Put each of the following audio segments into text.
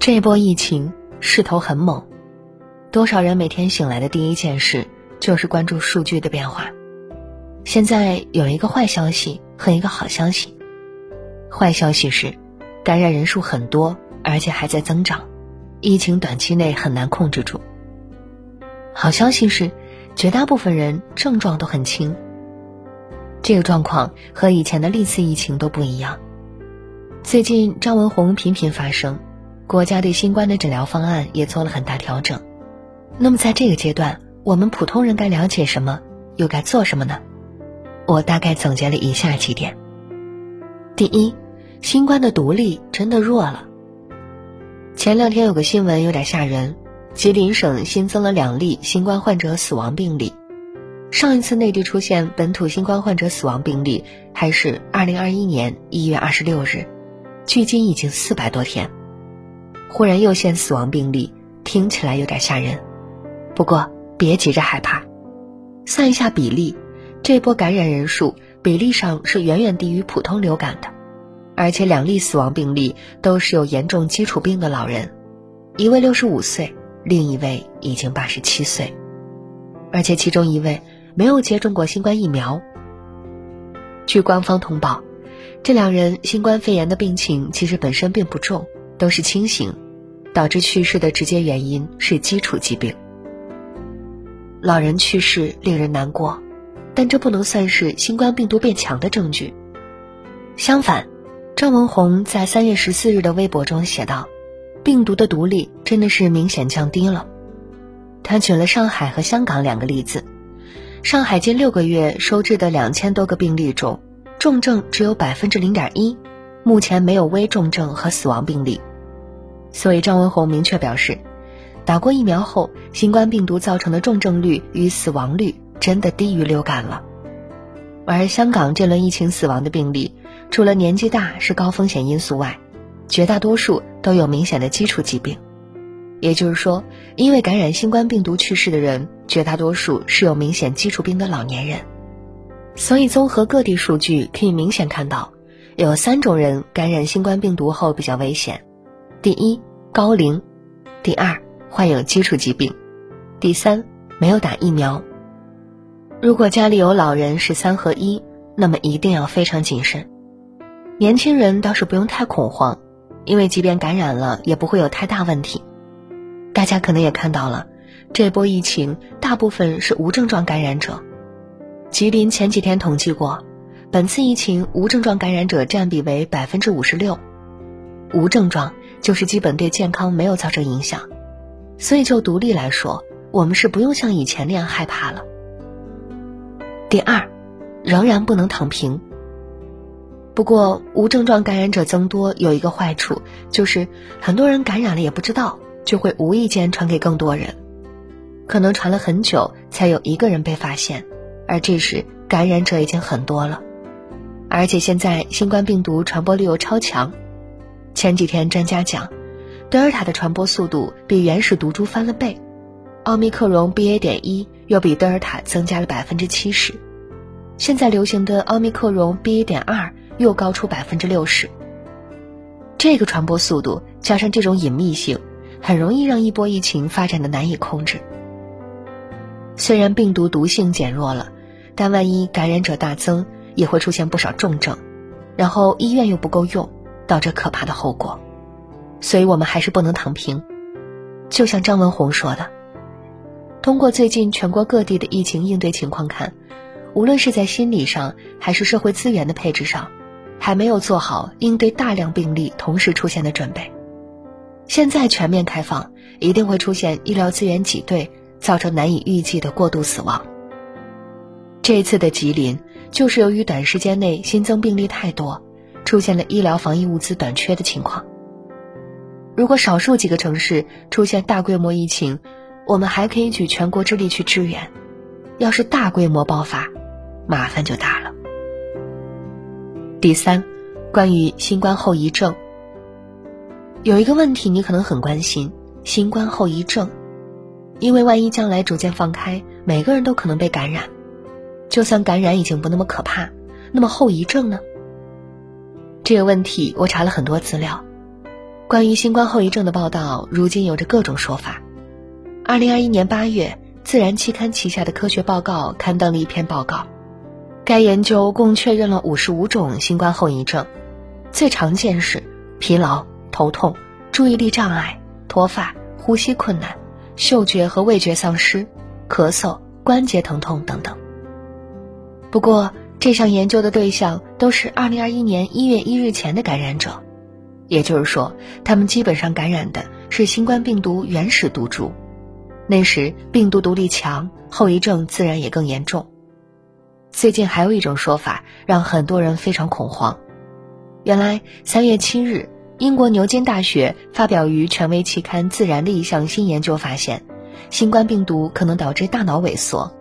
这波疫情势头很猛，多少人每天醒来的第一件事就是关注数据的变化。现在有一个坏消息和一个好消息。坏消息是，感染人数很多，而且还在增长，疫情短期内很难控制住。好消息是，绝大部分人症状都很轻。这个状况和以前的历次疫情都不一样。最近张文宏频频发声，国家对新冠的诊疗方案也做了很大调整。那么在这个阶段，我们普通人该了解什么，又该做什么呢？我大概总结了以下几点：第一，新冠的毒力真的弱了。前两天有个新闻有点吓人。吉林省新增了两例新冠患者死亡病例。上一次内地出现本土新冠患者死亡病例还是二零二一年一月二十六日，距今已经四百多天。忽然又现死亡病例，听起来有点吓人。不过别急着害怕，算一下比例，这波感染人数比例上是远远低于普通流感的，而且两例死亡病例都是有严重基础病的老人，一位六十五岁。另一位已经八十七岁，而且其中一位没有接种过新冠疫苗。据官方通报，这两人新冠肺炎的病情其实本身并不重，都是清醒，导致去世的直接原因是基础疾病。老人去世令人难过，但这不能算是新冠病毒变强的证据。相反，张文宏在三月十四日的微博中写道。病毒的毒力真的是明显降低了。他举了上海和香港两个例子，上海近六个月收治的两千多个病例中，重症只有百分之零点一，目前没有危重症和死亡病例。所以张文宏明确表示，打过疫苗后，新冠病毒造成的重症率与死亡率真的低于流感了。而香港这轮疫情死亡的病例，除了年纪大是高风险因素外，绝大多数都有明显的基础疾病，也就是说，因为感染新冠病毒去世的人，绝大多数是有明显基础病的老年人。所以，综合各地数据，可以明显看到，有三种人感染新冠病毒后比较危险：第一，高龄；第二，患有基础疾病；第三，没有打疫苗。如果家里有老人是三合一，那么一定要非常谨慎。年轻人倒是不用太恐慌。因为即便感染了，也不会有太大问题。大家可能也看到了，这波疫情大部分是无症状感染者。吉林前几天统计过，本次疫情无症状感染者占比为百分之五十六。无症状就是基本对健康没有造成影响，所以就独立来说，我们是不用像以前那样害怕了。第二，仍然不能躺平。不过，无症状感染者增多有一个坏处，就是很多人感染了也不知道，就会无意间传给更多人，可能传了很久才有一个人被发现，而这时感染者已经很多了。而且现在新冠病毒传播力又超强，前几天专家讲，德尔塔的传播速度比原始毒株翻了倍，奥密克戎 BA. 点一又比德尔塔增加了百分之七十，现在流行的奥密克戎 BA. 点二。又高出百分之六十。这个传播速度加上这种隐秘性，很容易让一波疫情发展的难以控制。虽然病毒毒性减弱了，但万一感染者大增，也会出现不少重症，然后医院又不够用，导致可怕的后果。所以我们还是不能躺平。就像张文宏说的，通过最近全国各地的疫情应对情况看，无论是在心理上还是社会资源的配置上。还没有做好应对大量病例同时出现的准备，现在全面开放，一定会出现医疗资源挤兑，造成难以预计的过度死亡。这次的吉林就是由于短时间内新增病例太多，出现了医疗防疫物资短缺的情况。如果少数几个城市出现大规模疫情，我们还可以举全国之力去支援；要是大规模爆发，麻烦就大了。第三，关于新冠后遗症，有一个问题你可能很关心：新冠后遗症，因为万一将来逐渐放开，每个人都可能被感染，就算感染已经不那么可怕，那么后遗症呢？这个问题我查了很多资料，关于新冠后遗症的报道，如今有着各种说法。二零二一年八月，《自然》期刊旗下的科学报告刊登了一篇报告，该研究共确认了五十五种新冠后遗症，最常见是疲劳、头痛、注意力障碍、脱发、呼吸困难、嗅觉和味觉丧失、咳嗽、关节疼痛等等。不过，这项研究的对象都是二零二一年一月一日前的感染者。也就是说，他们基本上感染的是新冠病毒原始毒株，那时病毒毒力强，后遗症自然也更严重。最近还有一种说法让很多人非常恐慌。原来三月七日，英国牛津大学发表于权威期刊《自然》的一项新研究发现，新冠病毒可能导致大脑萎缩，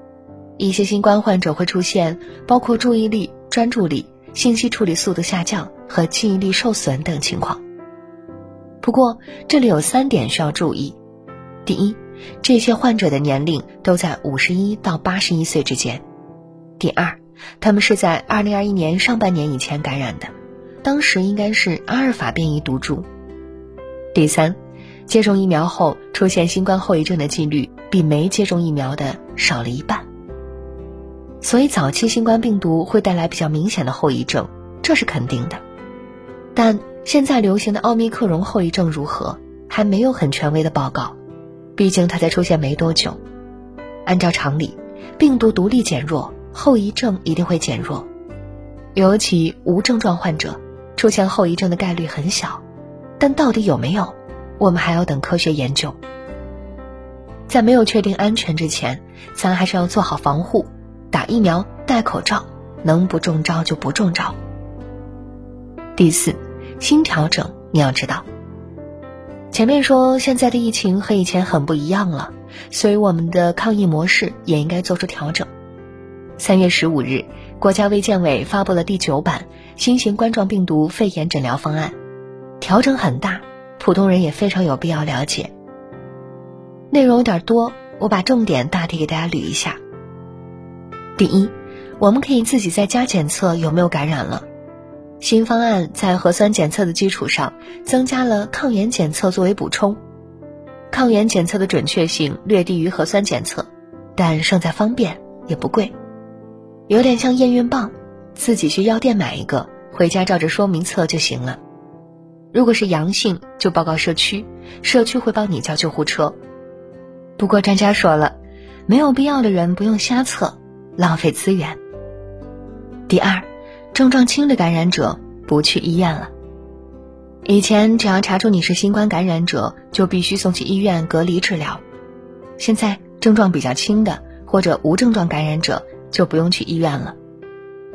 一些新冠患者会出现包括注意力、专注力。信息处理速度下降和记忆力受损等情况。不过，这里有三点需要注意：第一，这些患者的年龄都在五十一到八十一岁之间；第二，他们是在二零二一年上半年以前感染的，当时应该是阿尔法变异毒株；第三，接种疫苗后出现新冠后遗症的几率比没接种疫苗的少了一半。所以，早期新冠病毒会带来比较明显的后遗症，这是肯定的。但现在流行的奥密克戎后遗症如何，还没有很权威的报告，毕竟它才出现没多久。按照常理，病毒毒力减弱，后遗症一定会减弱，尤其无症状患者出现后遗症的概率很小。但到底有没有，我们还要等科学研究。在没有确定安全之前，咱还是要做好防护。打疫苗、戴口罩，能不中招就不中招。第四，新调整你要知道。前面说现在的疫情和以前很不一样了，所以我们的抗疫模式也应该做出调整。三月十五日，国家卫健委发布了第九版新型冠状病毒肺炎诊疗方案，调整很大，普通人也非常有必要了解。内容有点多，我把重点大体给大家捋一下。第一，我们可以自己在家检测有没有感染了。新方案在核酸检测的基础上，增加了抗原检测作为补充。抗原检测的准确性略低于核酸检测，但胜在方便，也不贵，有点像验孕棒，自己去药店买一个，回家照着说明测就行了。如果是阳性，就报告社区，社区会帮你叫救护车。不过专家说了，没有必要的人不用瞎测。浪费资源。第二，症状轻的感染者不去医院了。以前只要查出你是新冠感染者，就必须送去医院隔离治疗。现在症状比较轻的或者无症状感染者就不用去医院了，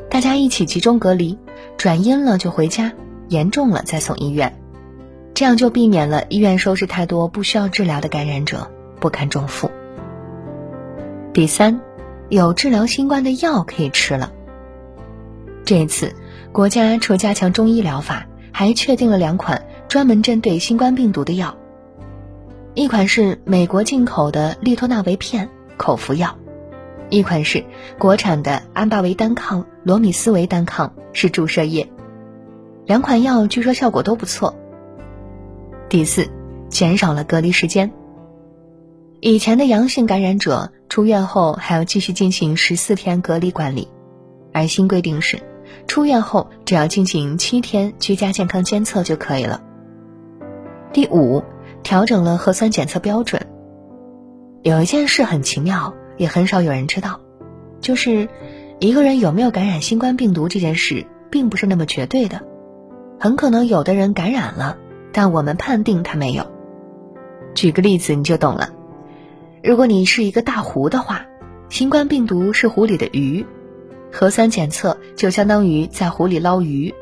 大家一起集中隔离，转阴了就回家，严重了再送医院，这样就避免了医院收拾太多不需要治疗的感染者，不堪重负。第三。有治疗新冠的药可以吃了。这次，国家除加强中医疗法，还确定了两款专门针对新冠病毒的药。一款是美国进口的利托那韦片口服药，一款是国产的安巴韦单抗、罗米斯韦单抗是注射液。两款药据说效果都不错。第四，减少了隔离时间。以前的阳性感染者。出院后还要继续进行十四天隔离管理，而新规定是，出院后只要进行七天居家健康监测就可以了。第五，调整了核酸检测标准。有一件事很奇妙，也很少有人知道，就是一个人有没有感染新冠病毒这件事，并不是那么绝对的，很可能有的人感染了，但我们判定他没有。举个例子你就懂了。如果你是一个大湖的话，新冠病毒是湖里的鱼，核酸检测就相当于在湖里捞鱼。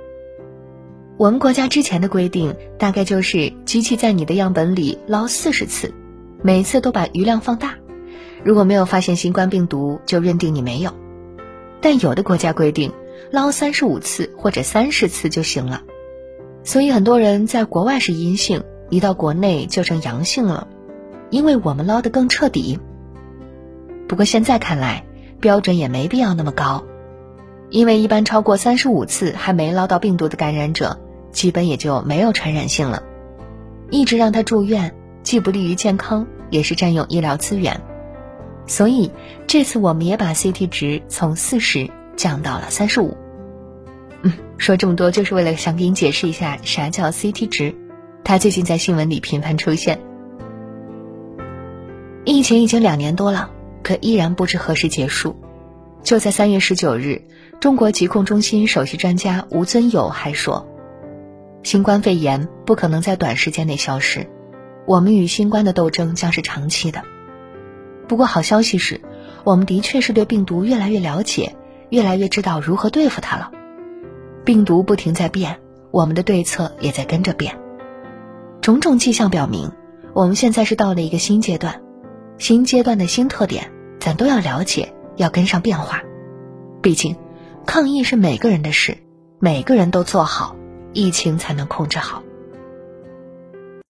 我们国家之前的规定大概就是机器在你的样本里捞四十次，每次都把鱼量放大，如果没有发现新冠病毒，就认定你没有。但有的国家规定捞三十五次或者三十次就行了，所以很多人在国外是阴性，一到国内就成阳性了。因为我们捞得更彻底。不过现在看来，标准也没必要那么高，因为一般超过三十五次还没捞到病毒的感染者，基本也就没有传染性了。一直让他住院，既不利于健康，也是占用医疗资源。所以这次我们也把 CT 值从四十降到了三十五。嗯，说这么多就是为了想给你解释一下啥叫 CT 值，它最近在新闻里频繁出现。疫情已经两年多了，可依然不知何时结束。就在三月十九日，中国疾控中心首席专家吴尊友还说：“新冠肺炎不可能在短时间内消失，我们与新冠的斗争将是长期的。不过好消息是，我们的确是对病毒越来越了解，越来越知道如何对付它了。病毒不停在变，我们的对策也在跟着变。种种迹象表明，我们现在是到了一个新阶段。”新阶段的新特点，咱都要了解，要跟上变化。毕竟，抗疫是每个人的事，每个人都做好，疫情才能控制好。